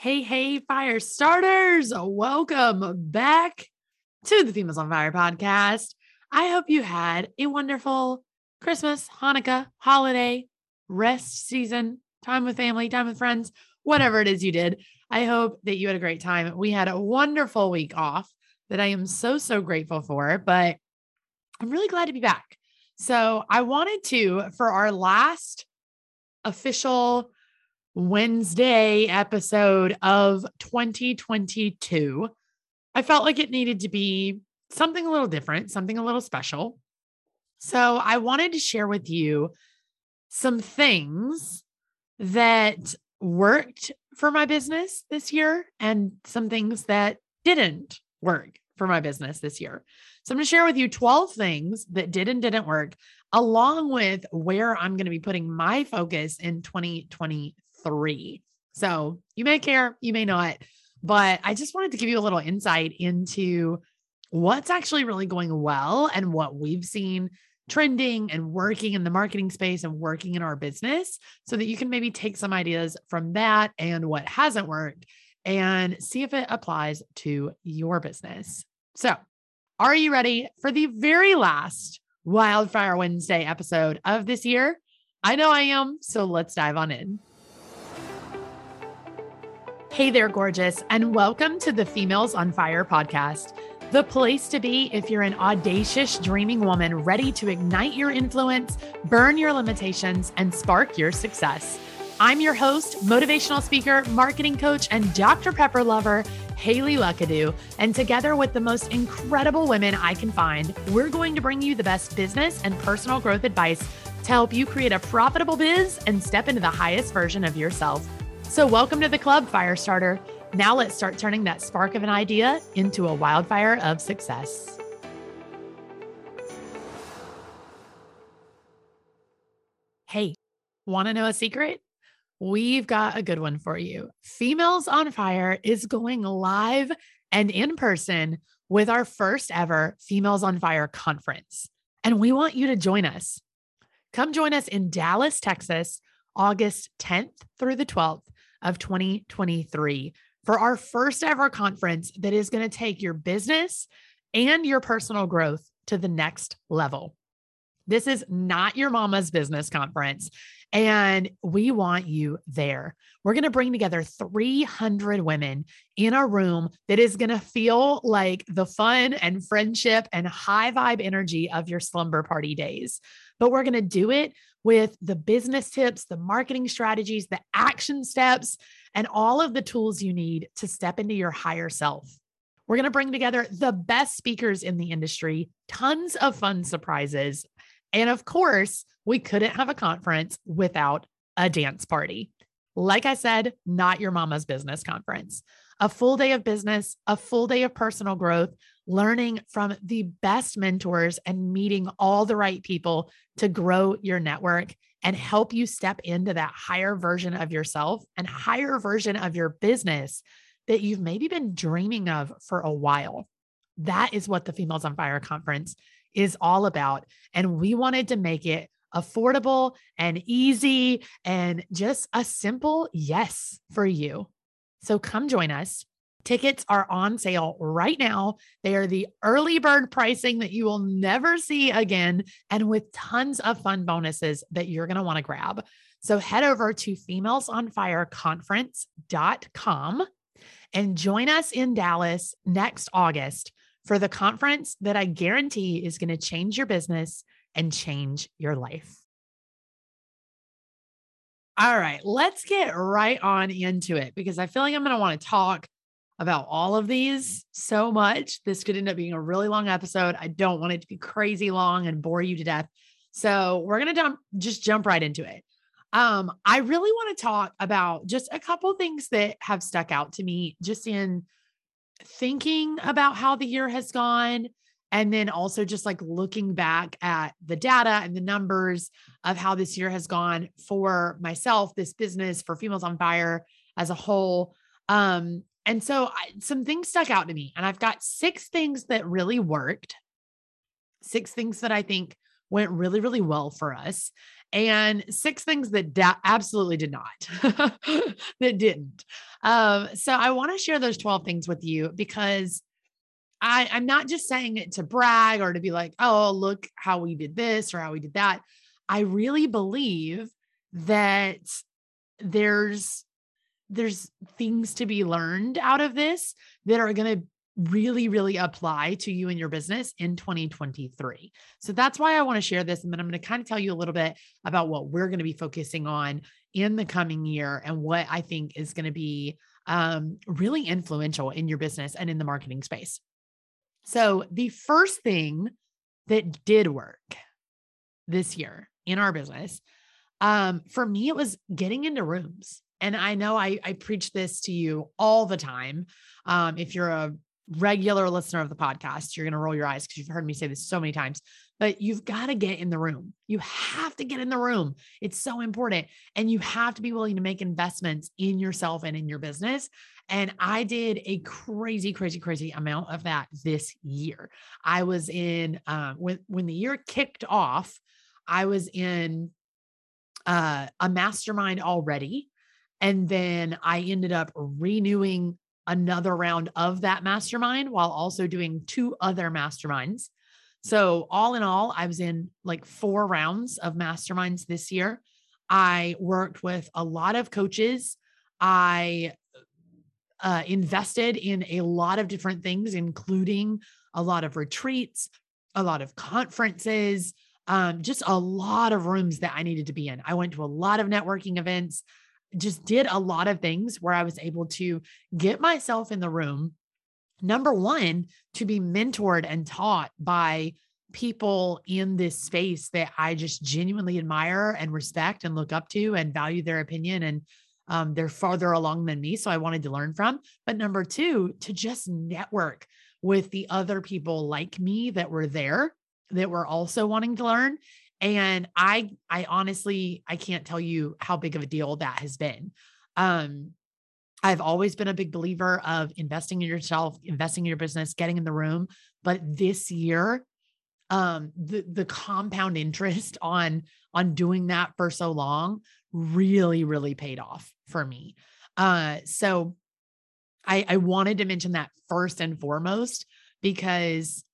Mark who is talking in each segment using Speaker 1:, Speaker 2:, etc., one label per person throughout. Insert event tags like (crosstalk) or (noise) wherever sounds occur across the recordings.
Speaker 1: Hey, hey, fire starters. Welcome back to the Females on Fire podcast. I hope you had a wonderful Christmas, Hanukkah, holiday, rest season, time with family, time with friends, whatever it is you did. I hope that you had a great time. We had a wonderful week off that I am so, so grateful for, but I'm really glad to be back. So I wanted to, for our last official Wednesday episode of 2022, I felt like it needed to be something a little different, something a little special. So I wanted to share with you some things that worked for my business this year and some things that didn't work for my business this year. So I'm going to share with you 12 things that did and didn't work, along with where I'm going to be putting my focus in 2023 three. So you may care, you may not, but I just wanted to give you a little insight into what's actually really going well and what we've seen trending and working in the marketing space and working in our business so that you can maybe take some ideas from that and what hasn't worked and see if it applies to your business. So, are you ready for the very last Wildfire Wednesday episode of this year? I know I am. So, let's dive on in. Hey there, gorgeous, and welcome to the Females on Fire podcast, the place to be if you're an audacious, dreaming woman ready to ignite your influence, burn your limitations, and spark your success. I'm your host, motivational speaker, marketing coach, and Dr. Pepper lover, Haley Luckadoo. And together with the most incredible women I can find, we're going to bring you the best business and personal growth advice to help you create a profitable biz and step into the highest version of yourself. So, welcome to the club, Firestarter. Now, let's start turning that spark of an idea into a wildfire of success. Hey, want to know a secret? We've got a good one for you. Females on Fire is going live and in person with our first ever Females on Fire conference. And we want you to join us. Come join us in Dallas, Texas, August 10th through the 12th of 2023 for our first ever conference that is going to take your business and your personal growth to the next level. This is not your mama's business conference. And we want you there. We're going to bring together 300 women in a room that is going to feel like the fun and friendship and high vibe energy of your slumber party days. But we're going to do it with the business tips, the marketing strategies, the action steps, and all of the tools you need to step into your higher self. We're going to bring together the best speakers in the industry, tons of fun surprises. And of course, we couldn't have a conference without a dance party. Like I said, not your mama's business conference. A full day of business, a full day of personal growth, learning from the best mentors and meeting all the right people to grow your network and help you step into that higher version of yourself and higher version of your business that you've maybe been dreaming of for a while. That is what the Females on Fire conference is all about. And we wanted to make it affordable and easy and just a simple yes for you. So come join us. Tickets are on sale right now. They are the early bird pricing that you will never see again, and with tons of fun bonuses that you're going to want to grab. So head over to femalesonfireconference.com and join us in Dallas next August for the conference that I guarantee is going to change your business and change your life. All right, let's get right on into it because I feel like I'm going to want to talk about all of these so much. This could end up being a really long episode. I don't want it to be crazy long and bore you to death. So we're going to jump just jump right into it. Um, I really want to talk about just a couple things that have stuck out to me just in thinking about how the year has gone and then also just like looking back at the data and the numbers of how this year has gone for myself, this business, for Females on Fire as a whole. Um, and so I, some things stuck out to me, and I've got six things that really worked, six things that I think went really, really well for us, and six things that da- absolutely did not, (laughs) that didn't. Um, so I want to share those 12 things with you because I, I'm not just saying it to brag or to be like, oh, look how we did this or how we did that. I really believe that there's there's things to be learned out of this that are going to really, really apply to you and your business in 2023. So that's why I want to share this. And then I'm going to kind of tell you a little bit about what we're going to be focusing on in the coming year and what I think is going to be um, really influential in your business and in the marketing space. So, the first thing that did work this year in our business, um, for me, it was getting into rooms. And I know I, I preach this to you all the time. Um, if you're a regular listener of the podcast, you're going to roll your eyes because you've heard me say this so many times, but you've got to get in the room. You have to get in the room. It's so important. And you have to be willing to make investments in yourself and in your business. And I did a crazy, crazy, crazy amount of that this year. I was in, um, when, when the year kicked off, I was in uh, a mastermind already. And then I ended up renewing another round of that mastermind while also doing two other masterminds. So, all in all, I was in like four rounds of masterminds this year. I worked with a lot of coaches. I uh, invested in a lot of different things, including a lot of retreats, a lot of conferences, um, just a lot of rooms that I needed to be in. I went to a lot of networking events just did a lot of things where I was able to get myself in the room. Number one, to be mentored and taught by people in this space that I just genuinely admire and respect and look up to and value their opinion. And um, they're farther along than me. So I wanted to learn from. But number two, to just network with the other people like me that were there that were also wanting to learn and i i honestly i can't tell you how big of a deal that has been. Um i've always been a big believer of investing in yourself investing in your business getting in the room. But this year um the the compound interest (laughs) on on doing that for so long really really paid off for me. Uh so i i wanted to mention that first and foremost because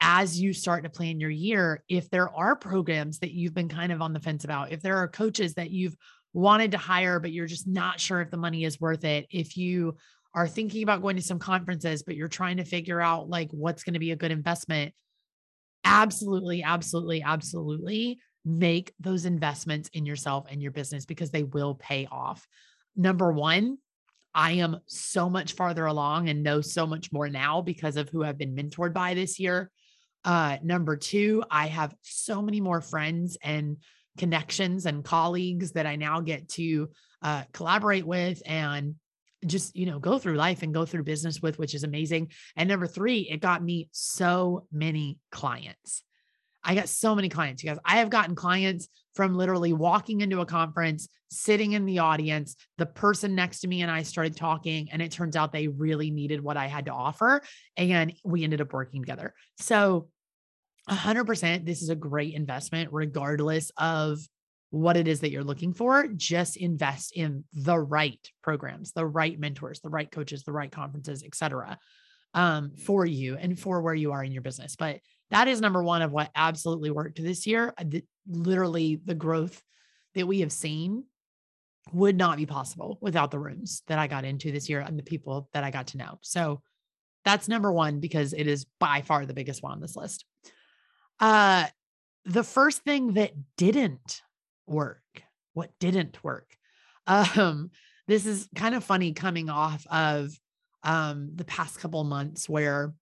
Speaker 1: as you start to plan your year, if there are programs that you've been kind of on the fence about, if there are coaches that you've wanted to hire, but you're just not sure if the money is worth it, if you are thinking about going to some conferences, but you're trying to figure out like what's going to be a good investment, absolutely, absolutely, absolutely make those investments in yourself and your business because they will pay off. Number one, I am so much farther along and know so much more now because of who I've been mentored by this year. Uh, number two, I have so many more friends and connections and colleagues that I now get to uh, collaborate with and just you know go through life and go through business with which is amazing. And number three it got me so many clients. I got so many clients you guys. I have gotten clients from literally walking into a conference sitting in the audience the person next to me and i started talking and it turns out they really needed what i had to offer and we ended up working together. So 100% this is a great investment regardless of what it is that you're looking for just invest in the right programs the right mentors the right coaches the right conferences etc um, for you and for where you are in your business. But that is number one of what absolutely worked this year. The, literally the growth that we have seen would not be possible without the rooms that i got into this year and the people that i got to know. So that's number one because it is by far the biggest one on this list uh, the first thing that didn't work, what didn't work? (laughs) Um, this is kind of funny coming off of um, the past couple months where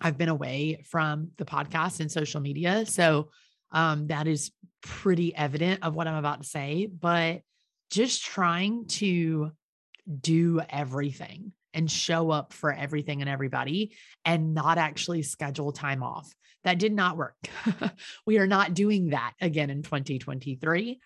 Speaker 1: I've been away from the podcast and social media. So um, that is pretty evident of what I'm about to say, but just trying to do everything and show up for everything and everybody and not actually schedule time off. That did not work. (laughs) we are not doing that again in 2023.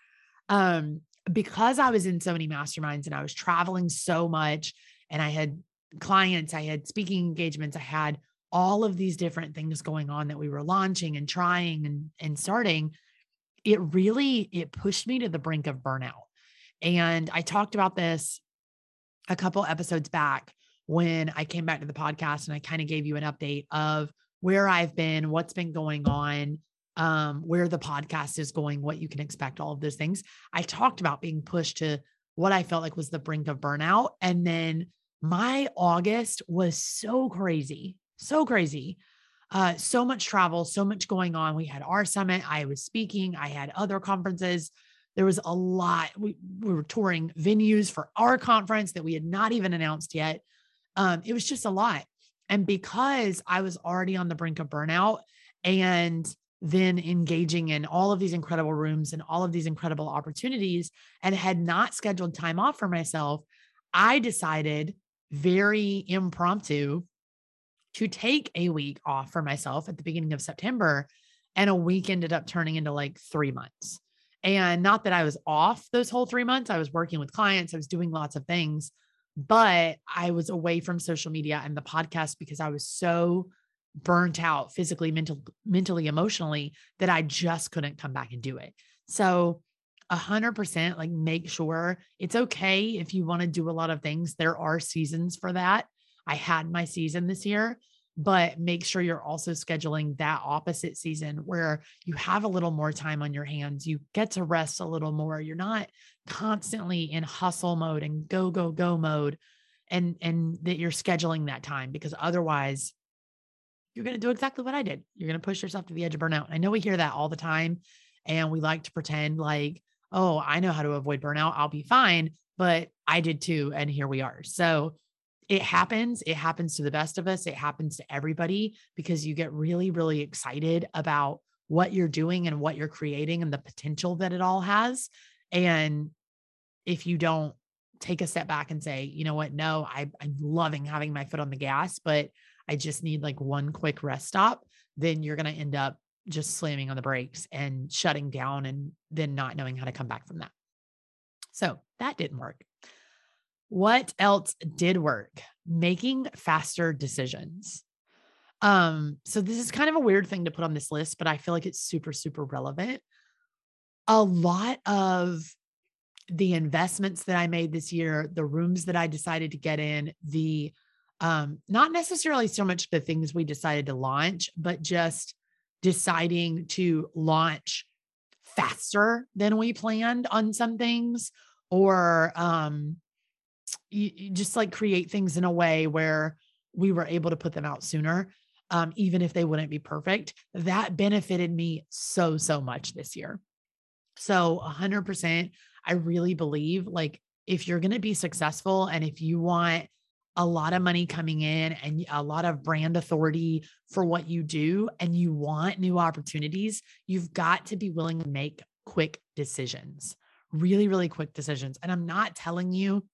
Speaker 1: Um, because I was in so many masterminds and I was traveling so much and I had clients, I had speaking engagements, I had all of these different things going on that we were launching and trying and, and starting, it really it pushed me to the brink of burnout. And I talked about this a couple episodes back when I came back to the podcast and I kind of gave you an update of where I've been, what's been going on, um, where the podcast is going, what you can expect, all of those things. I talked about being pushed to what I felt like was the brink of burnout. And then my August was so crazy, so crazy. Uh, so much travel, so much going on. We had our summit, I was speaking, I had other conferences. There was a lot. We, we were touring venues for our conference that we had not even announced yet. Um, it was just a lot. And because I was already on the brink of burnout and then engaging in all of these incredible rooms and all of these incredible opportunities and had not scheduled time off for myself, I decided very impromptu to take a week off for myself at the beginning of September. And a week ended up turning into like three months. And not that I was off those whole three months, I was working with clients, I was doing lots of things, but I was away from social media and the podcast because I was so burnt out physically, mental, mentally, emotionally that I just couldn't come back and do it. So, a hundred percent, like make sure it's okay if you want to do a lot of things. There are seasons for that. I had my season this year, but make sure you're also scheduling that opposite season where you have a little more time on your hands. You get to rest a little more. You're not constantly in hustle mode and go, go, go mode. And, and that you're scheduling that time because otherwise you're going to do exactly what I did. You're going to push yourself to the edge of burnout. I know we hear that all the time and we like to pretend like, oh, I know how to avoid burnout. I'll be fine. But I did too. And here we are. So it happens. It happens to the best of us. It happens to everybody because you get really, really excited about what you're doing and what you're creating and the potential that it all has. And if you don't take a step back and say, you know what, no, I, I'm loving having my foot on the gas, but I just need like one quick rest stop, then you're going to end up just slamming on the brakes and shutting down and then not knowing how to come back from that. So that didn't work. What else did work? Making faster decisions. Um, so this is kind of a weird thing to put on this list, but I feel like it's super, super relevant. A lot of the investments that I made this year, the rooms that I decided to get in, the um, not necessarily so much the things we decided to launch, but just deciding to launch faster than we planned on some things or um, you, you just like create things in a way where we were able to put them out sooner um, even if they wouldn't be perfect. That benefited me so so much this year. So 100% i really believe like if you're going to be successful and if you want a lot of money coming in and a lot of brand authority for what you do and you want new opportunities, you've got to be willing to make quick decisions, really, really quick decisions. And I'm not telling you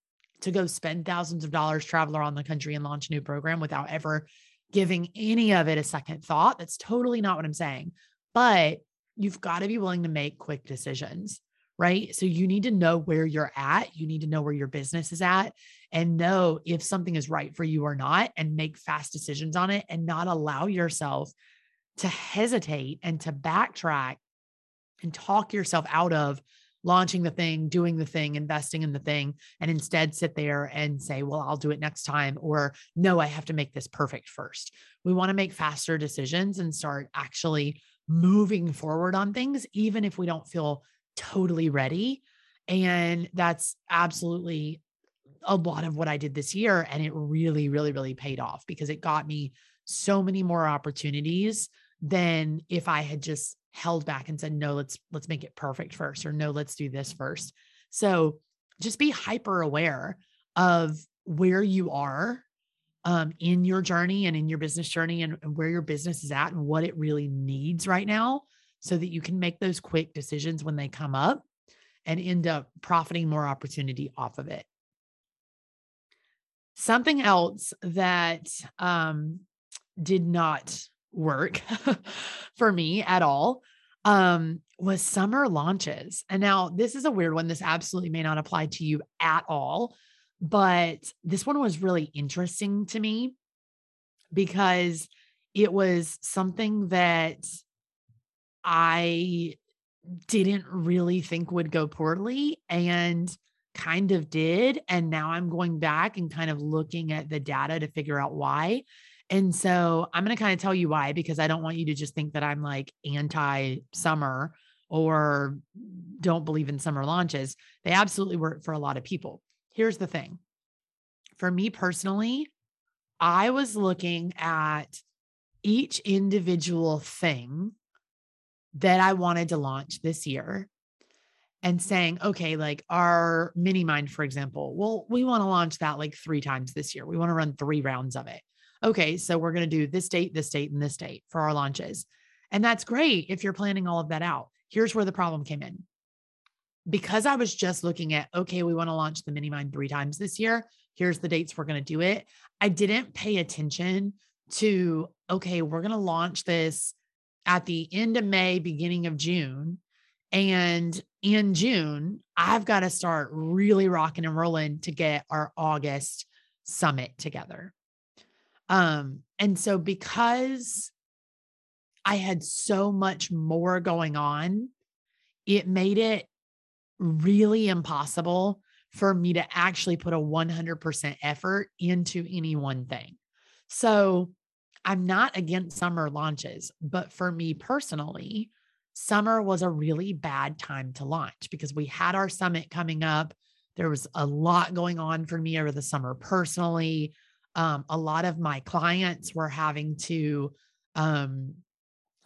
Speaker 1: to go spend thousands of dollars, travel around the country and launch a new program without ever giving any of it a second thought. That's totally not what I'm saying. But you've got to be willing to make quick decisions right? So you need to know where you're at. You need to know where your business is at and know if something is right for you or not and make fast decisions on it and not allow yourself to hesitate and to backtrack and talk yourself out of launching the thing, doing the thing, investing in the thing, and instead sit there and say, well, I'll do it next time, or no, I have to make this perfect first. We want to make faster decisions and start actually moving forward on things, even if we don't feel totally ready. And that's absolutely a lot of what I did this year. And it really, really, really paid off because it got me so many more opportunities than if I had just held back and said, no, let's let's make it perfect first, or no, let's do this first. So just be hyper aware of where you are um, in your journey and in your business journey and, and where your business is at and what it really needs right now so that you can make those quick decisions when they come up and end up profiting more opportunity off of it. Something else that um, did not work (laughs) for me at all um, was summer launches. And now this is a weird one. This absolutely may not apply to you at all, but this one was really interesting to me because it was something that I didn't really think would go poorly and kind of did. And now I'm going back and kind of looking at the data to figure out why. And so I'm going to kind of tell you why, because I don't want you to just think that I'm like anti summer or don't believe in summer launches. They absolutely work for a lot of people. Here's the thing for me personally, I was looking at each individual thing that I wanted to launch this year and saying, okay, like our mini mind, for example, well, we want to launch that like three times this year. We want to run three rounds of it. Okay, so we're going to do this date, this date, and this date for our launches. And that's great if you're planning all of that out. Here's where the problem came in. Because I was just looking at, okay, we want to launch the mini mind three times this year. Here's the dates we're going to do it. I didn't pay attention to, okay, we're going to launch this at the end of May, beginning of June. And in June, I've got to start really rocking and rolling to get our August summit together. Um, and so because I had so much more going on, it made it really impossible for me to actually put a 100% effort into any one thing. So I'm not against summer launches, but for me personally, summer was a really bad time to launch because we had our summit coming up. There was a lot going on for me over the summer personally. Um, a lot of my clients were having to um,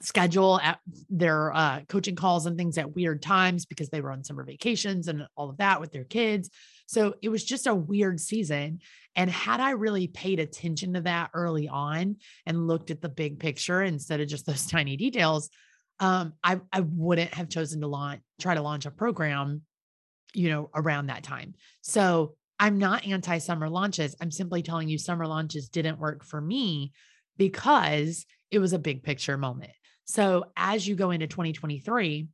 Speaker 1: schedule at their uh, coaching calls and things at weird times because they were on summer vacations and all of that with their kids. So it was just a weird season. And had I really paid attention to that early on and looked at the big picture instead of just those (laughs) tiny details, um, I, I wouldn't have chosen to launch, try to launch a program, you know, around that time. So I'm not anti summer launches. I'm simply telling you summer launches didn't work for me because it was a big picture moment. So as you go into 2023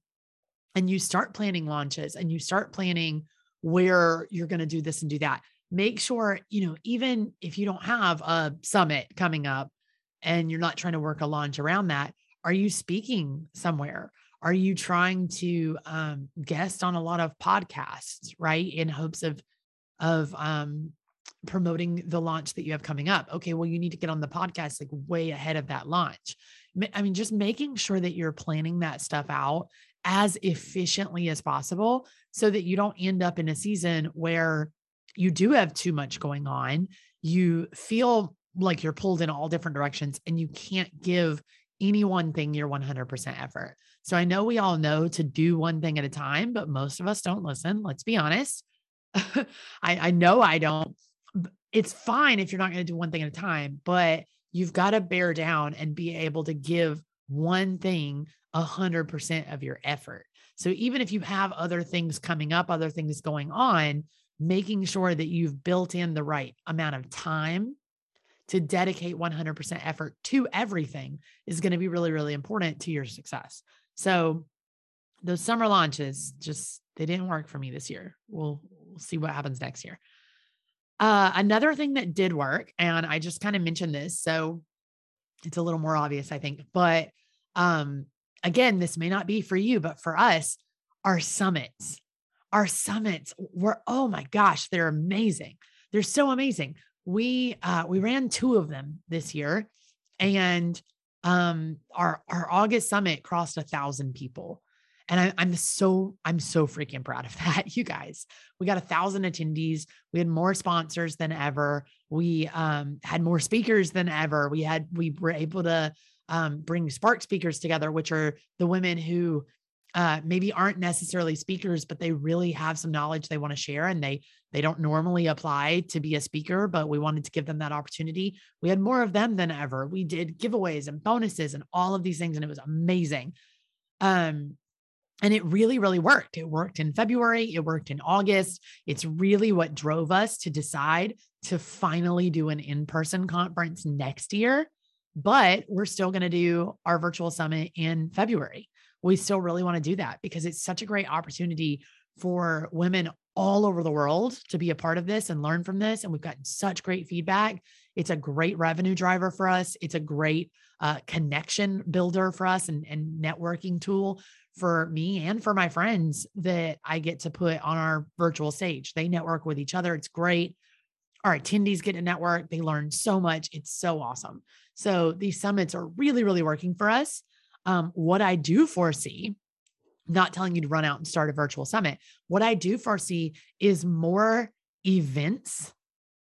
Speaker 1: and you start planning launches and you start planning where you're going to do this and do that, make sure, you know, even if you don't have a summit coming up and you're not trying to work a launch around that, are you speaking somewhere? Are you trying to um, guest on a lot of podcasts, right? In hopes of of um, promoting the launch that you have coming up. Okay, well, you need to get on the podcast like way ahead of that launch. I mean, just making sure that you're planning that stuff out as efficiently as possible so that you don't end up in a season where you do have too much going on. You feel like you're pulled in all different directions and you can't give any one thing your 100% effort. So I know we all know to do one thing at a time, but most of us don't listen. Let's be honest. (laughs) I, I know I don't. It's fine if you're not going to do one thing at a time, but you've got to bear down and be able to give one thing hundred percent of your effort. So even if you have other things coming up, other things going on, making sure that you've built in the right amount of time to dedicate 100% effort to everything is going to be really, really important to your success. So those summer launches just, they didn't work for me this year. We'll, we'll see what happens next year. Uh, another thing that did work, and I just kind of mentioned this, so it's a little more obvious, I think. But um, again, this may not be for you, but for us, our summits, our summits were oh my gosh, they're amazing. They're so amazing. We uh, we ran two of them this year, and um, our our August summit crossed a thousand people. And I, am so, I'm so freaking proud of (laughs) that, you guys. We got a thousand attendees. We had more sponsors than ever. We um, had more speakers than ever. We had, we were able to um, bring Spark speakers together, which are the women who uh, maybe aren't necessarily speakers, but they really have some knowledge they want to share, and they they don't normally apply to be a speaker, but we wanted to give them that opportunity. We had more of them than ever. We did giveaways and bonuses and all of these things, and it was amazing. Um, and it really, really worked. It worked in February, it worked in August. It's really what drove us to decide to finally do an in person conference next year. But we're still going to do our virtual summit in February. We still really want to do that because it's such a great opportunity for women all over the world to be a part of this and learn from this. And we've gotten such great feedback. It's a great revenue driver for us. It's a great uh, connection builder for us and, and networking tool for me and for my friends that I get to put on our virtual stage. They network with each other. It's great. Our attendees get to network. They learn so much. It's so awesome. So these summits are really, really working for us. Um, what I do foresee, not telling you to run out and start a virtual summit, what I do foresee is more events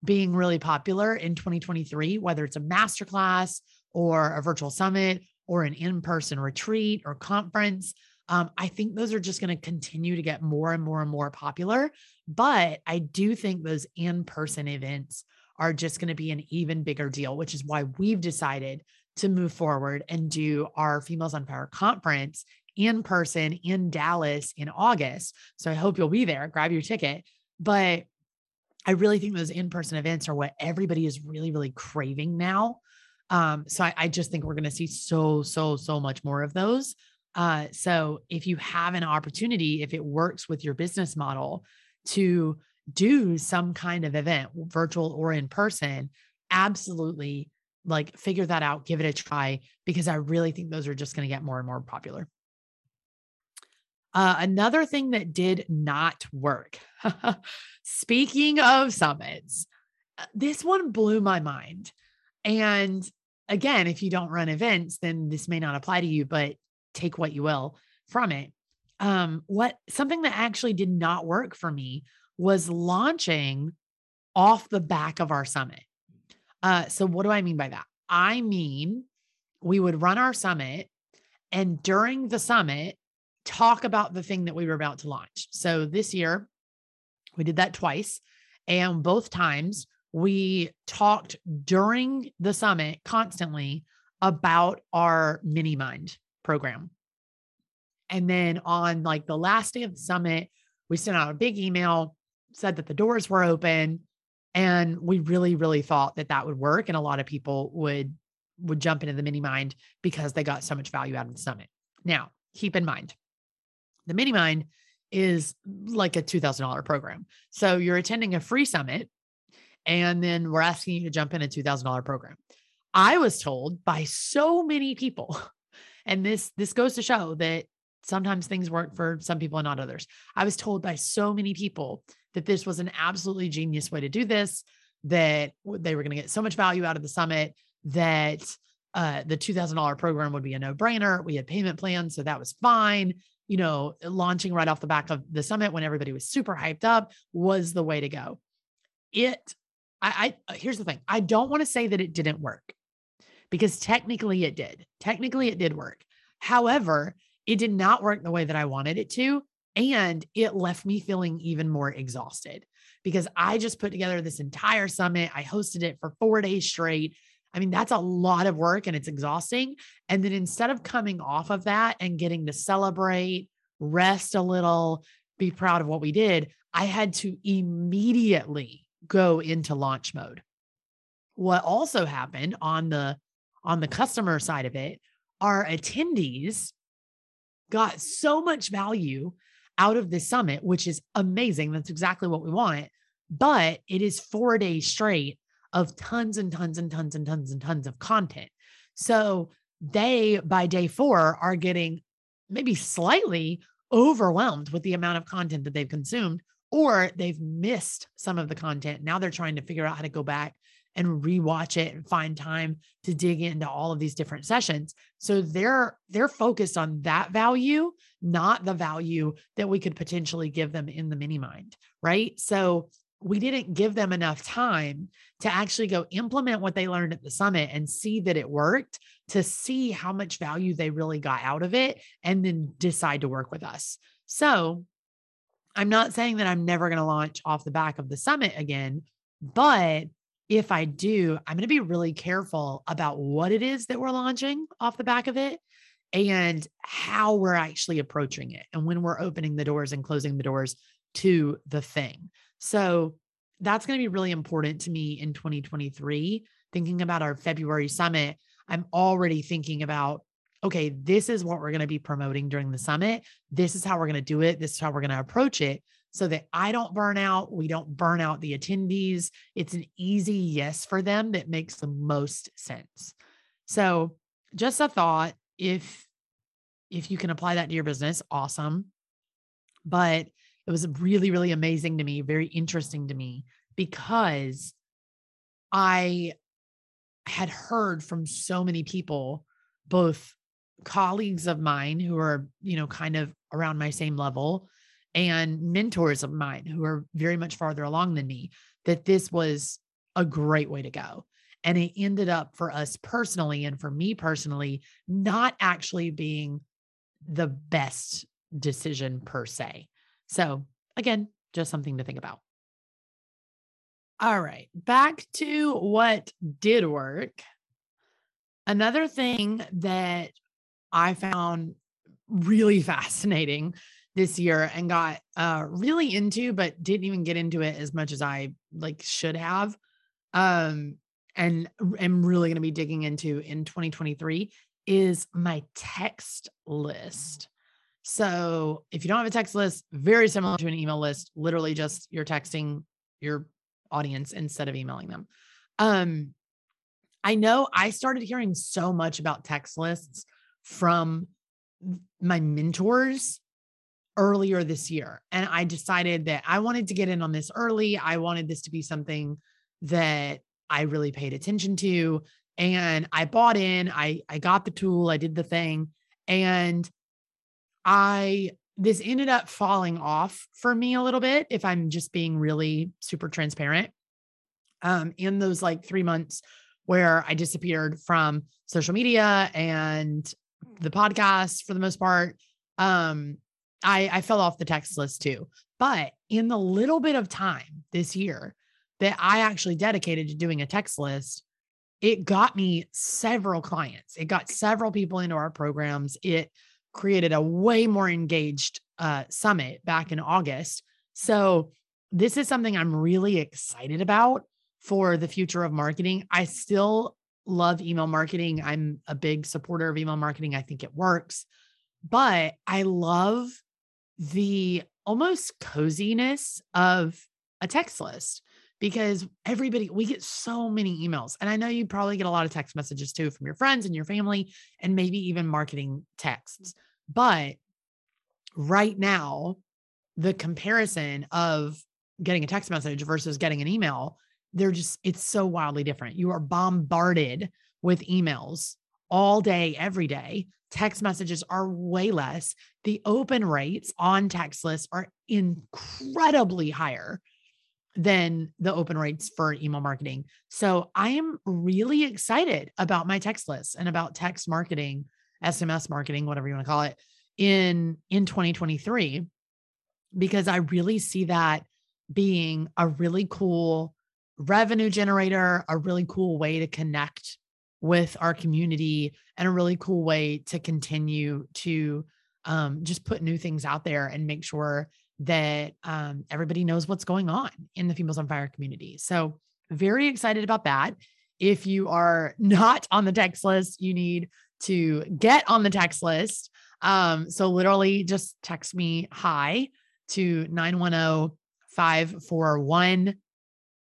Speaker 1: being really popular in 2023, whether it's a masterclass or a virtual summit or an in person retreat or conference. Um, I think those are just going to continue to get more and more and more popular. But I do think those in person events are just going to be an even bigger deal, which is why we've decided to move forward and do our Females on Fire conference in person in Dallas in August. So I hope you'll be there. Grab your ticket. But I really think those in person events are what everybody is really, really craving now. Um, so I, I just think we're going to see so, so, so much more of those. Uh, so if you have an opportunity, if it works with your business model to do some kind of event, virtual or in person, absolutely like figure that out, give it a try, because I really think those are just going to get more and more popular. Uh, another thing that did not work. (laughs) Speaking of summits, uh, this one blew my mind. And again, if you don't run events, then this may not apply to you, but take what you will from it. Um, what something that actually did not work for me was launching off the back of our summit. Uh, so, what do I mean by that? I mean, we would run our summit, and during the summit, talk about the thing that we were about to launch. So, this year, we did that twice. And both times, we talked during the summit constantly about our mini mind program. And then on like the last day of the summit, we sent out a big email, said that the doors were open, and we really really thought that that would work and a lot of people would would jump into the mini mind because they got so much value out of the summit. Now keep in mind the mini mind is like a $2000 program. So you're attending a free summit and then we're asking you to jump in a $2000 program. I was told by so many people (laughs) and this this goes to show that sometimes things work for some people and not others. I was told by so many people that this was an absolutely genius way to do this, that they were going to get so much value out of the summit that uh, the $2,000 program would be a no brainer. We had payment plans, so that was fine. You know, launching right off the back of the summit when everybody was super hyped up was the way to go. It, I, I here's the thing I don't want to say that it didn't work because technically it did. Technically it did work. However, it did not work the way that I wanted it to. And it left me feeling even more exhausted because I just put together this entire summit. I hosted it for four days straight. I mean, that's a lot of work and it's exhausting. And then instead of coming off of that and getting to celebrate, rest a little, be proud of what we did, I had to immediately go into launch mode. What also happened on the on the customer side of it, our attendees got so much value out of this summit, which is amazing. That's exactly what we want. But it is four days straight of tons and tons and tons and tons and tons of content. So they, by day four, are getting maybe slightly overwhelmed with the amount of content that they've consumed, or they've missed some of the content. Now they're trying to figure out how to go back and rewatch it and find time to dig into all of these different sessions. So they're they're focused on that value, not the value that we could potentially give them in the mini mind, right? So we didn't give them enough time to actually go implement what they learned at the summit and see that it worked, to see how much value they really got out of it, and then decide to work with us. So I'm not saying that I'm never going to launch off the back of the summit again, but if I do, I'm going to be really careful about what it is that we're launching off the back of it and how we're actually approaching it and when we're opening the doors and closing the doors to the thing. So that's going to be really important to me in 2023. Thinking about our February summit, I'm already thinking about okay, this is what we're going to be promoting during the summit. This is how we're going to do it. This is how we're going to approach it so that I don't burn out. We don't burn out the attendees. It's an easy yes for them that makes the most sense. So, just a thought if if you can apply that to your business, awesome. But it was really really amazing to me, very interesting to me because I had heard from so many people, both colleagues of mine who are, you know, kind of around my same level and mentors of mine who are very much farther along than me, that this was a great way to go. And it ended up for us personally and for me personally, not actually being the best decision per se. So, again, just something to think about. All right, back to what did work. Another thing that I found really (laughs) fascinating this year and got uh really into but didn't even get into it as much as I like should have um and am really going to be digging into in 2023 is my text list. So, if you don't have a text list, very similar to an email list, literally just you're texting your audience instead of emailing them. Um I know I started hearing so much about text lists from my mentors earlier this year. And I decided that I wanted to get in on this early. I wanted this to be something that I really paid attention to. And I bought in, I, I got the tool, I did the thing. And I, this ended up falling off for me a little bit, if I'm just being really super transparent. Um, in those like three months where I disappeared from social media and the podcast for the most part. Um, I, I fell off the text list too. But in the little bit of time this year that I actually dedicated to doing a text list, it got me several clients. It got several people into our programs. It created a way more engaged uh, summit back in August. So, this is something I'm really excited about for the future of marketing. I still love email marketing. I'm a big supporter of email marketing. I think it works. But I love the almost coziness of a text list because everybody, we get so many emails. And I know you probably get a lot of text messages too from your friends and your family, and maybe even marketing texts. But right now, the comparison of getting a text message versus getting an email they're just, it's so wildly different. You are bombarded with emails all day, every day. Text messages are way less. The open rates on text lists are incredibly higher than the open rates for email marketing. So I am really excited about my text lists and about text marketing, SMS marketing, whatever you want to call it, in in 2023 because I really see that being a really cool revenue generator, a really cool way to connect with our community, and a really cool way to continue to um, just put new things out there and make sure that um, everybody knows what's going on in the Females on Fire community. So, very excited about that. If you are (laughs) not on the text list, you need to get on the text list. Um, so, literally, just text me hi to 910 541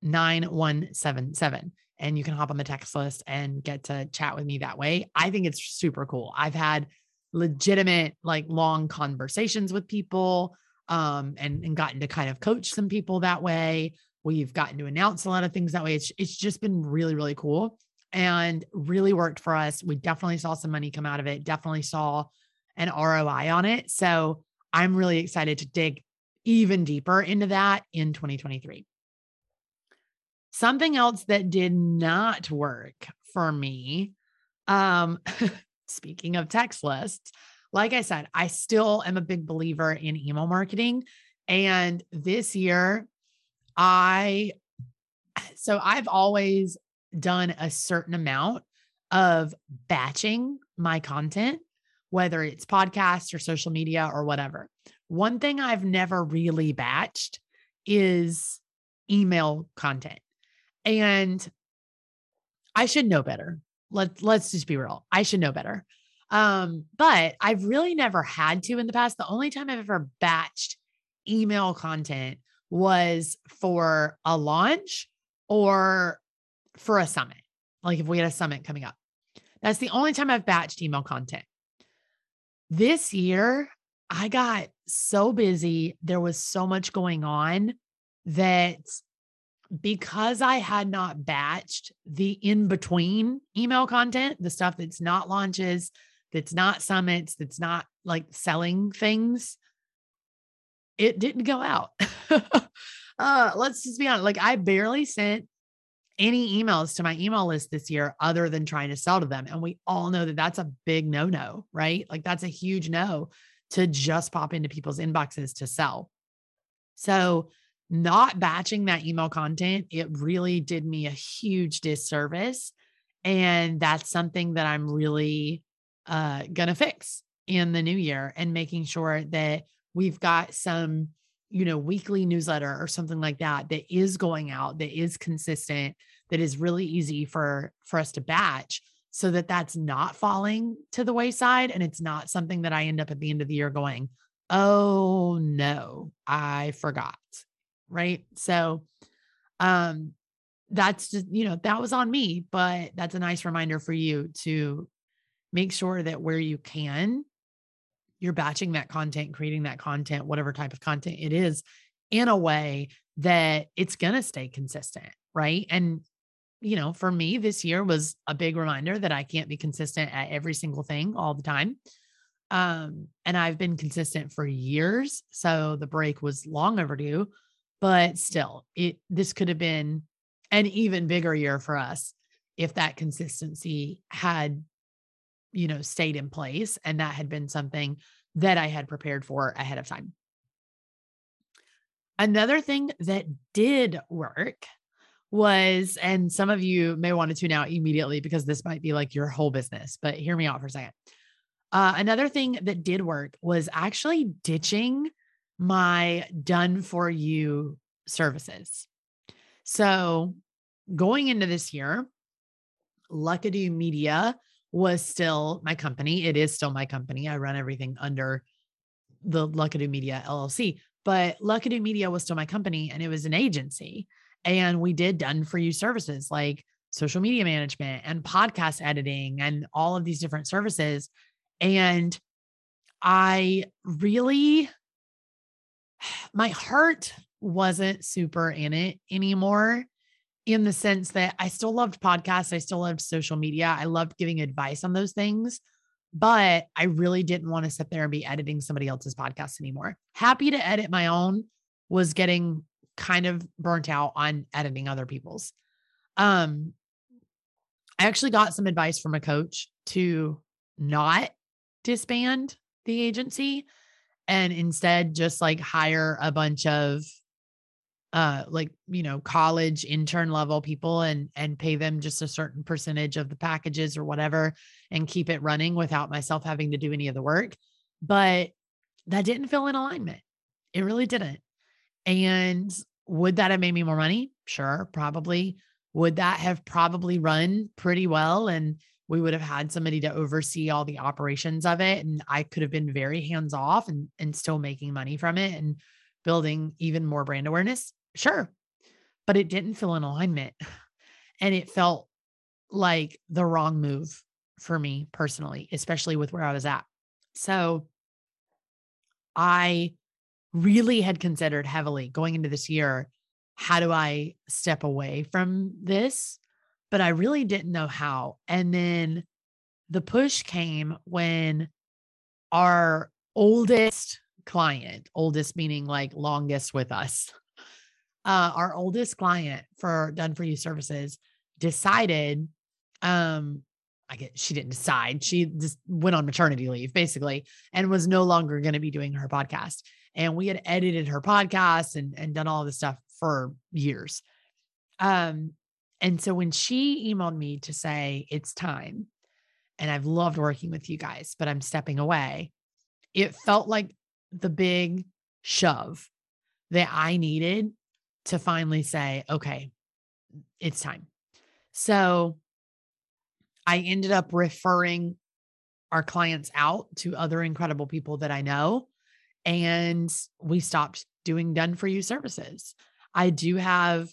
Speaker 1: 9177 and you can hop on the text list and get to chat with me that way. I think it's super cool. I've had legitimate like long conversations with people um and and gotten to kind of coach some people that way. We've gotten to announce a lot of things that way. It's it's just been really really cool and really worked for us. We definitely saw some money come out of it. Definitely saw an ROI on it. So I'm really excited to dig even deeper into that in 2023. Something else that did not work for me. Um, (laughs) speaking of text lists, like I said, I still am a big believer in email marketing. And this year, I, (sighs) so I've always done a certain amount of batching my content, whether it's podcasts or social media or whatever. One thing I've never really batched is email content. And I should know better. Let, let's just be real. I should know better. Um, but I've really never had to in the past. The only time I've ever batched email content was for a launch or for a summit. Like if we had a summit coming up. That's the only time I've batched email content. This year, I got so busy. There was so much going on that because I had not batched the in between email content, the stuff that's not launches, that's not summits, that's not like selling things, it didn't go out. (laughs) uh, let's just be honest. Like I barely sent any emails to my email list this year other than trying to sell to them. And we all know that that's a big no no, right? Like that's a huge no to just pop into people's inboxes to sell. So, not batching that email content, it really did me a huge disservice. And that's something that I'm really uh, going to fix in the new year and making sure that we've got some, you know, weekly newsletter or something like that that is going out, that is consistent, that is really easy for for us to batch so that that's not falling to the wayside and it's not something that I end up at the end of the year going, "Oh no, I forgot." Right? So um that's just, you know, that was on me, but that's a nice reminder for you to make sure that where you can you're batching that content, creating that content, whatever type of content it is, in a way that it's going to stay consistent, right? And you know, for me, this year was a big reminder that I can't be consistent at every single thing all the time. Um, and I've been consistent for years. So the break was long overdue, but still, it this could have been an even bigger year for us if that consistency had, you know, stayed in place and that had been something that I had prepared for ahead of time. Another thing that did work was, and some of you may want to tune out immediately because this might be like your whole business, but hear me out for a second. Uh, another thing that did work was actually ditching my done for you services. So going into this year, Luckadoo Media was still my company. It is still my company. I run everything under the Luckadoo Media LLC, but Luckadoo Media was still my company and it was an agency. And we did done for you services like social media management and podcast editing and all of these different services. And I really, my heart wasn't super in it anymore in the sense that I still loved podcasts. I still loved social media. I loved giving advice on those things, but I really didn't want to sit there and be editing somebody else's podcast anymore. Happy to edit my own, was getting kind of burnt out on editing other people's. Um, I actually got some advice from a coach to not disband the agency and instead just like hire a bunch of uh like you know college intern level people and and pay them just a certain percentage of the packages or whatever and keep it running without myself having to do any of the work but that didn't feel in alignment it really didn't and would that have made me more money? Sure, probably. Would that have probably run pretty well? And we would have had somebody to oversee all the operations of it. And I could have been very hands off and, and still making money from it and building even more brand awareness. Sure. But it didn't feel in alignment. (sighs) And it felt like the wrong move for me personally, especially with where I was at. So I really had considered heavily going into this year how do I step away from this? But I really didn't know how. And then the push came when our oldest client, oldest meaning like longest with us, (laughs) uh, our oldest client for done for you services decided um I get she didn't decide. She just went on maternity leave basically and was no longer going to be doing her podcast and we had edited her podcast and, and done all this stuff for years. Um, and so when she emailed me to say it's time, and I've loved working with you guys, but I'm stepping away, it felt like the big shove that I needed to finally say, okay, it's time. So I ended up referring our clients out to other incredible people that I know and we stopped doing done for you services. I do have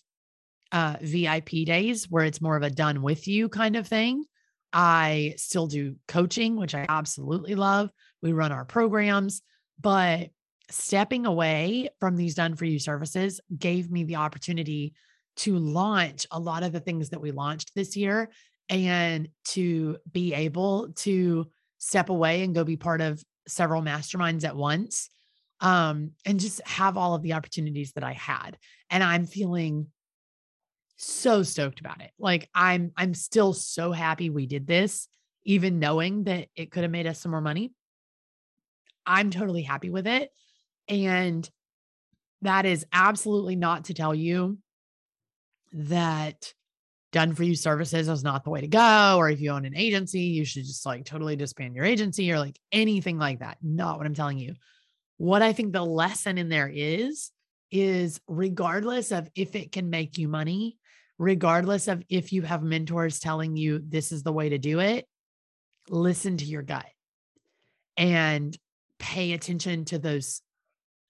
Speaker 1: uh, VIP days where it's more of a done with you kind of thing. I still do coaching, which I absolutely love. We run our programs, but stepping away from these done for you services gave me the opportunity to launch a lot of the things that we launched this year and to be able to step away and go be part of several masterminds at once um, and just have all of the opportunities that I had. And I'm feeling so stoked about it. Like I'm I'm still so happy we did this, even knowing that it could have made us some more money. I'm totally happy with it. And that is absolutely not to tell you that done for you services is not the way to go. Or if you own an agency, you should just like totally disband your agency or like anything like that. Not what I'm telling you. What I think the lesson in there is, is regardless of if it can make you money, regardless of if you have mentors telling you this is the way to do it, listen to your gut and pay attention to those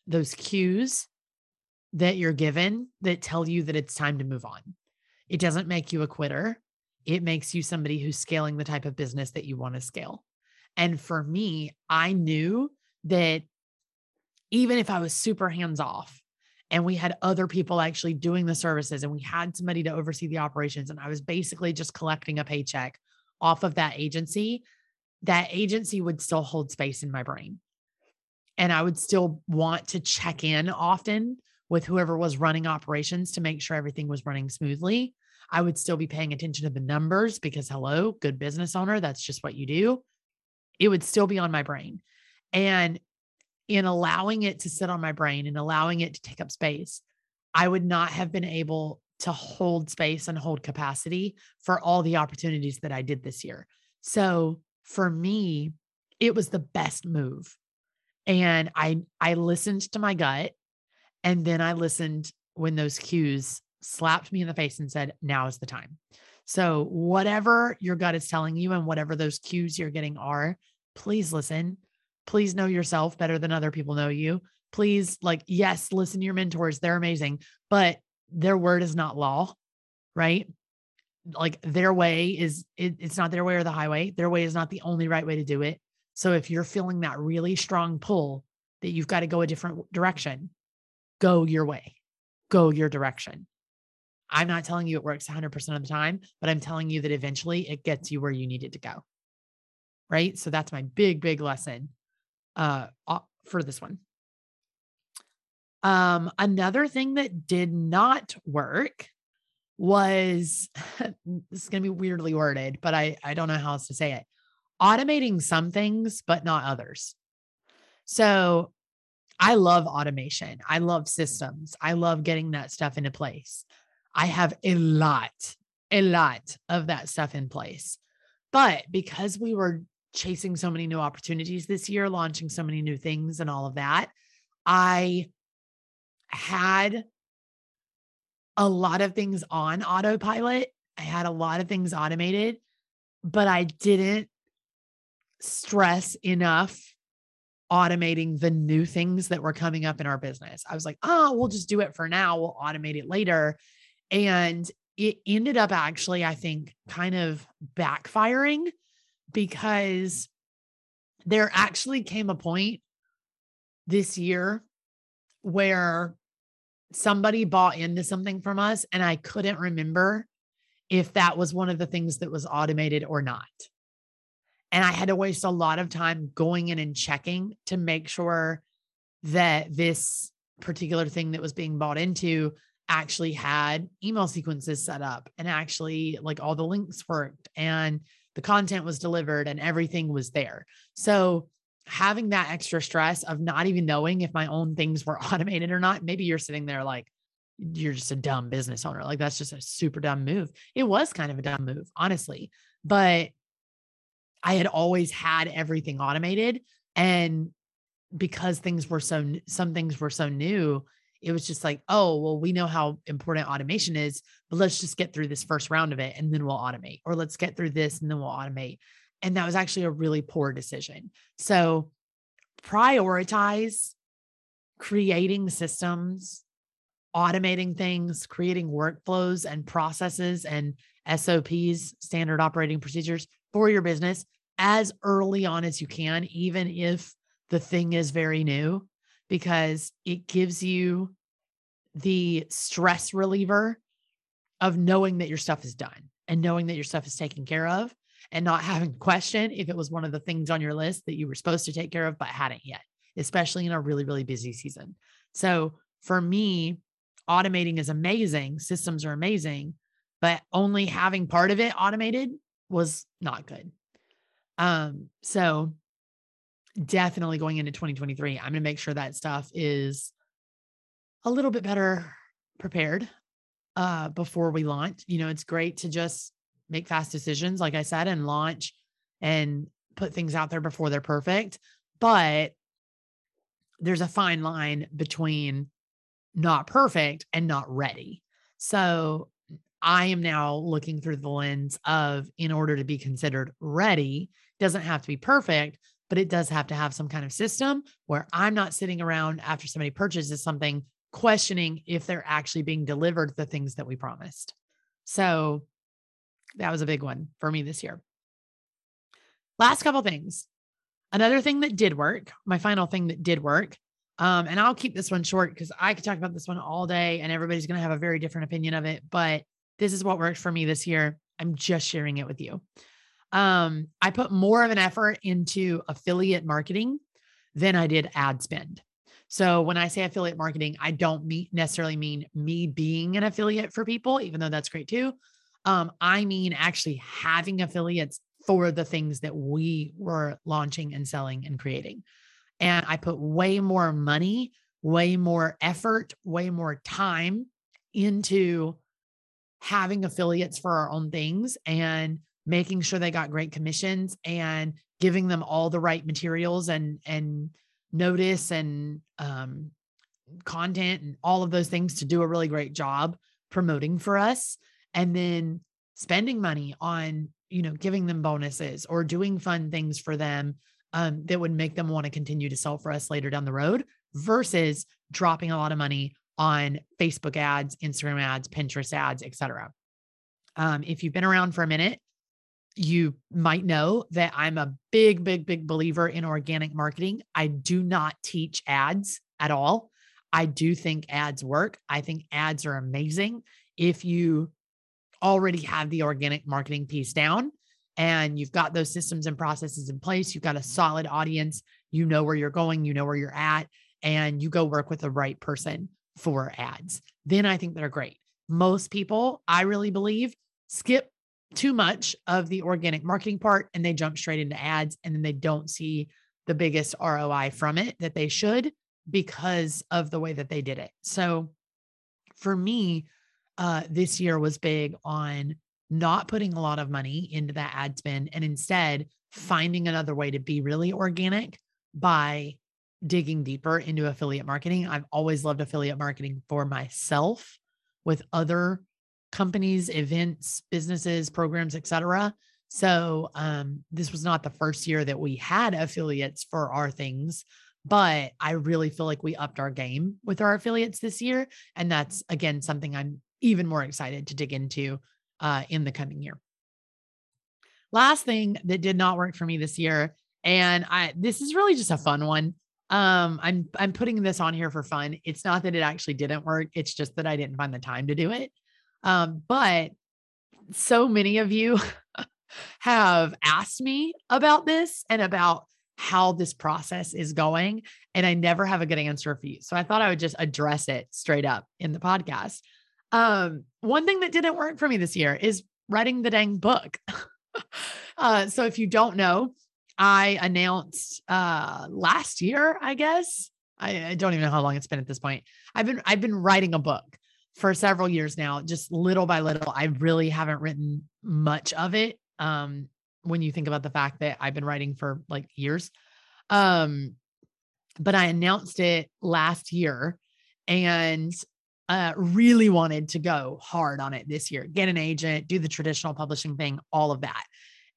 Speaker 1: those cues that you're given that tell you that it's time to move on. It doesn't make you a quitter. It makes you somebody who's scaling the type of business that you want to scale. And for me, I knew that even if I was super hands off and we had other people actually doing the services and we had somebody to oversee the operations, and I was basically just collecting a paycheck off of that agency, that agency would still hold space in my brain. And I would still want to check in often with whoever was running operations to make sure everything was running smoothly. I would still be paying attention to the numbers because, hello, good business owner, that's just what you do. It would still be on my brain. And in allowing it to sit on my brain and allowing it to take up space, I would not have been able to hold space and hold capacity for all the opportunities that I did this year. So for me, it was the best move. And I I listened to my gut and then I listened when those cues slapped me in the face and said, now is the time. So, whatever your gut is telling you and whatever those cues you're getting are, please listen. Please know yourself better than other people know you. Please, like, yes, listen to your mentors. They're amazing, but their word is not law, right? Like, their way is, it, it's not their way or the highway. Their way is not the only right way to do it. So, if you're feeling that really strong pull that you've got to go a different direction, go your way, go your direction. I'm not telling you it works 100% of the time, but I'm telling you that eventually it gets you where you need it to go. Right. So that's my big, big lesson uh, for this one. Um, another thing that did not work was (laughs) this is going to be weirdly worded, but I, I don't know how else to say it automating some things, but not others. So I love automation. I love systems. I love getting that stuff into place. I have a lot, a lot of that stuff in place. But because we were chasing so many new opportunities this year, launching so many new things and all of that, I had a lot of things on autopilot. I had a lot of things automated, but I didn't stress enough automating the new things that were coming up in our business. I was like, oh, we'll just do it for now. We'll automate it later. And it ended up actually, I think, kind of backfiring because there actually came a point this year where somebody bought into something from us and I couldn't remember if that was one of the things that was automated or not. And I had to waste a lot of time going in and checking to make sure that this particular thing that was being bought into actually had email sequences set up and actually like all the links worked and the content was delivered and everything was there. So having that extra stress of not even knowing if my own things were (laughs) automated or not, maybe you're sitting there like, you're just a dumb business owner. Like that's just a super dumb move. It was kind of a dumb move, honestly. But I had always had everything automated. And because things were so, some things were so new, it was just like, oh, well, we know how important automation is, but let's just get through this first round of it and then we'll automate, or let's get through this and then we'll automate. And that was actually a really poor decision. So prioritize creating systems, automating things, creating workflows and processes and SOPs, standard operating procedures for your business as early on as you can, even if the thing is very new, because it gives you the stress reliever of knowing that your stuff is done and knowing that your stuff is taken care of and not (laughs) having to question if it was one of the things on your list that you were supposed to take care of but hadn't yet, especially in a really, really busy season. So for me, automating is amazing, systems are amazing, but only having part of it automated was not good. Um, so definitely going into 2023, I'm going to make sure that stuff is a little bit better prepared uh before we launch. You know, it's great to just make fast decisions like I said and launch and put things out there before they're perfect, but there's a fine line between not perfect and not ready. So I am now looking through the lens of in order to be considered ready, doesn't have to be perfect, but it does have to have some kind of system where I'm not sitting around after somebody purchases something questioning if they're actually being delivered the things that we promised. So that was a big one for me this year. Last couple things. Another thing that did work, my final thing that did work, um, and I'll keep this one short because I could talk about this one all day and everybody's going to have a very different opinion of it. But this is what worked for me this year. I'm just sharing it with you. Um, I put more of an effort into affiliate marketing than I did ad spend. So when I say affiliate marketing, I don't mean necessarily mean me being an affiliate for people, even though that's great too. Um, I mean actually having affiliates for the things that we were launching and selling and creating. And I put way more money, way more effort, way more time into having affiliates for our own things and making sure they got great commissions and giving them all the right materials and and notice and um, content and all of those things to do a really great job promoting for us. And then spending money on you know giving them bonuses or doing fun things for them um, that would make them want to continue to sell for us later down the road versus dropping a lot of money on facebook ads instagram ads pinterest ads etc um, if you've been around for a minute you might know that I'm a big, big, big believer in organic marketing. I do not teach ads at all. I do think ads work. I think ads are amazing if you already have the organic marketing piece down and you've got those systems and processes in place. You've got a solid audience. You know where you're going, you know where you're at, and you go work with the right person for ads. Then I think they're great. Most people, I really believe, skip too much of the organic marketing part and they jump straight into ads and then they don't see the biggest ROI from it that they should because of the way that they did it. So for me, uh, this year was big on not putting a lot of money into that ad spend and instead finding another way to be really organic by digging deeper into affiliate marketing. I've always loved affiliate marketing for myself with other companies, events, businesses, programs, etc. So um, this was not the first year that we had affiliates for our things, but I really feel like we upped our game with our affiliates this year, and that's again something I'm even more excited to dig into uh, in the coming year. Last thing that did not work for me this year, and I this is really just a fun one. Um, I'm I'm putting this on here for fun. It's not that it actually didn't work. It's just that I didn't find the time to do it. Um, but so many of you (laughs) have asked me about this and about how this process is going. And I never have a good answer for you. So I thought I would just address it straight up in the podcast. Um, one thing that didn't work for me this year is writing the dang book. (laughs) uh, so if you don't know, I announced uh, last year, I guess. I, I don't even know how long it's been at this point. I've been I've been writing a book for several years now, just little by little. I really haven't written much of it. Um, when you think about the fact that I've been writing for like years. Um, but I announced it last year and uh, really wanted to go hard on it this year, get an agent, do the traditional publishing thing, all of that.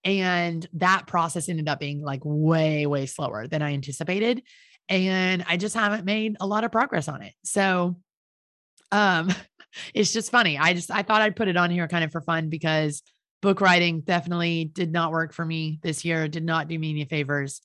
Speaker 1: And that process ended up being like way, way slower than I anticipated. and I just haven't made a lot of progress on it. So, um, (laughs) it's just funny. I just I thought I'd put it on here kind of for fun because book writing definitely did not work for me this year. Did not do me any favors.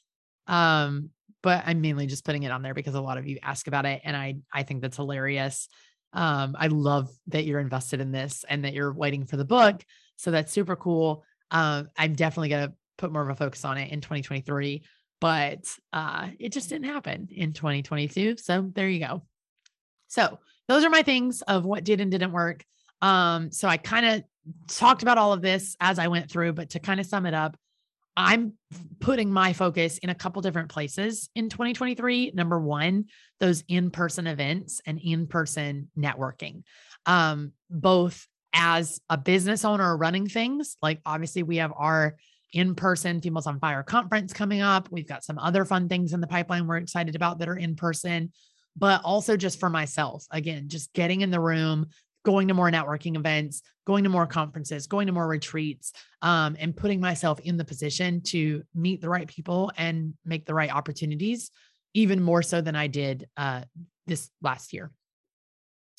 Speaker 1: Um, but I'm mainly just putting it on there because a lot of you ask about it, and I I think that's hilarious. Um, I love that you're invested in this and that you're waiting for the book. So that's super cool. Um, I'm definitely gonna put more of a focus on it in 2023, but uh, it just didn't happen in 2022. So there you go. So those are my things of what did and didn't work. Um, so I kind of talked about all of this as I went through, but to kind of sum it up, I'm putting my focus in a couple different places in 2023. Number one, those in person events and in person networking, um, both as a business owner running things. Like, obviously, we have our in person Females on Fire conference coming up. We've got some other fun things in the pipeline we're excited about that are in person, but also just for myself. Again, just getting in the room, going to more networking events, going to more conferences, going to more retreats, um, and putting myself in the position to meet the right people and make the right opportunities, even more so than I did uh, this last year.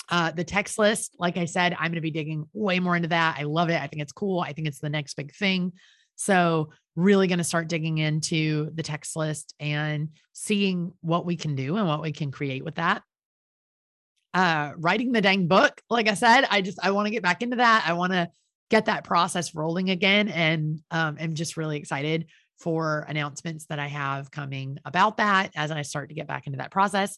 Speaker 1: Uh, the text list, like I said, I'm going to be digging way more into that. I love it. I think it's cool. I think it's the next big thing. So, really going to start digging into the text list and seeing what we can do and what we can create with that. Uh writing the dang book like i said i just i want to get back into that. I want to get that process rolling again and um am just really excited for announcements that i have coming about that as i start to get back into that process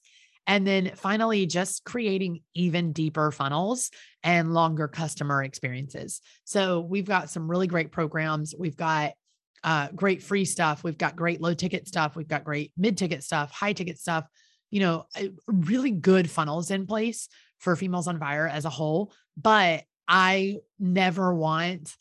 Speaker 1: and then finally just creating even deeper funnels and longer customer experiences. So we've got some really great programs. We've got uh, great free stuff. We've got great low ticket stuff. We've got great mid ticket stuff high ticket stuff. You know, really good funnels in place for females on fire as a whole. But I never want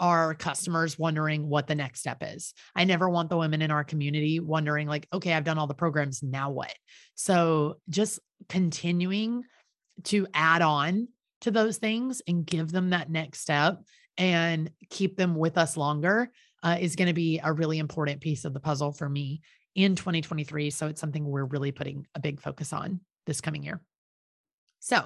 Speaker 1: our customers wondering what the next step is. I never want the women in our community wondering, like, okay, I've done all the programs, now what? So just continuing to add on to those things and give them that next step and keep them with us longer uh, is going to be a really important piece of the puzzle for me in 2023. So it's something we're really putting a big focus on this coming year. So,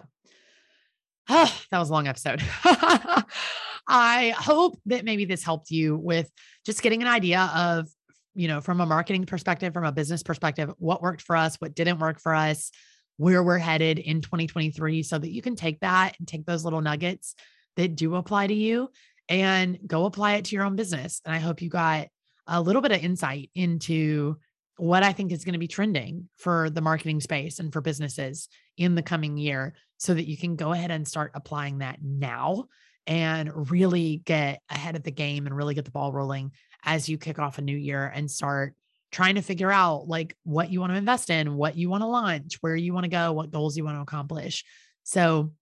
Speaker 1: oh, (sighs) that was a long episode. (laughs) I hope that maybe this helped you with just getting an idea of, you know, from a marketing perspective, from a business perspective, what worked for us, what didn't work for us, where we're headed in 2023, so that you can take that and take those little nuggets that do apply to you and go apply it to your own business. And I hope you got a little bit of insight into what I think is going to be trending for the marketing space and for businesses in the coming year so that you can go ahead and start applying that now and really get ahead of the game and really get the ball rolling as you kick off a new year and start trying to figure out like what you want to invest in, what you want to launch, where you want to go, what goals you want to accomplish. So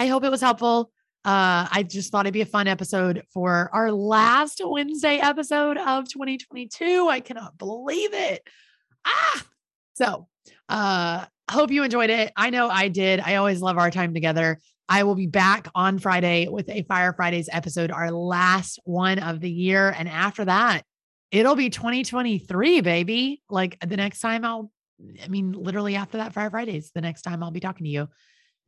Speaker 1: I hope it was helpful. Uh, I just thought it'd be a fun episode for our last Wednesday episode of 2022. I cannot believe it. Ah, so uh, hope you enjoyed it. I know I did. I always love our time together. I will be back on Friday with a Fire Fridays episode, our last one of the year. And after that, it'll be 2023, baby. Like the next time I'll, I mean, literally after that Fire Fridays, the next time I'll be talking to you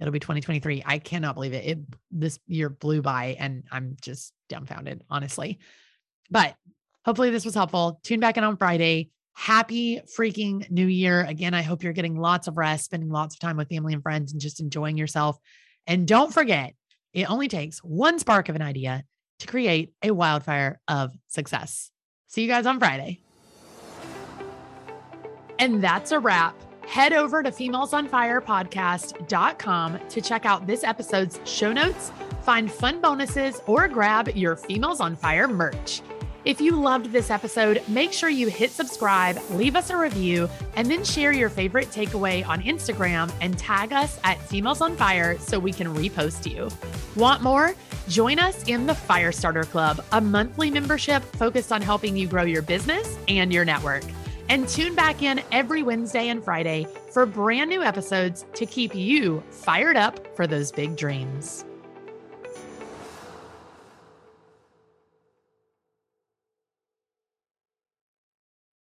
Speaker 1: it'll be 2023. I cannot believe it. It this year blew by and I'm just dumbfounded, honestly. But hopefully this was helpful. Tune back in on Friday. Happy freaking new year. Again, I hope you're getting lots of rest, spending lots of time with family and friends and just enjoying yourself. And don't forget, it only takes one spark of an idea to create a wildfire of success. See you guys on Friday. And that's a wrap head over to femalesonfirepodcast.com to check out this episode's show notes, find fun bonuses, or grab your Females on Fire merch. If you loved this episode, make sure you hit subscribe, leave us a review, and then share your favorite takeaway on Instagram and tag us at Females on Fire so we can repost you. Want more? Join us in the Firestarter Club, a monthly membership focused on helping you grow your business and your network. And tune back in every Wednesday and Friday for brand new episodes to keep you fired up for those big dreams.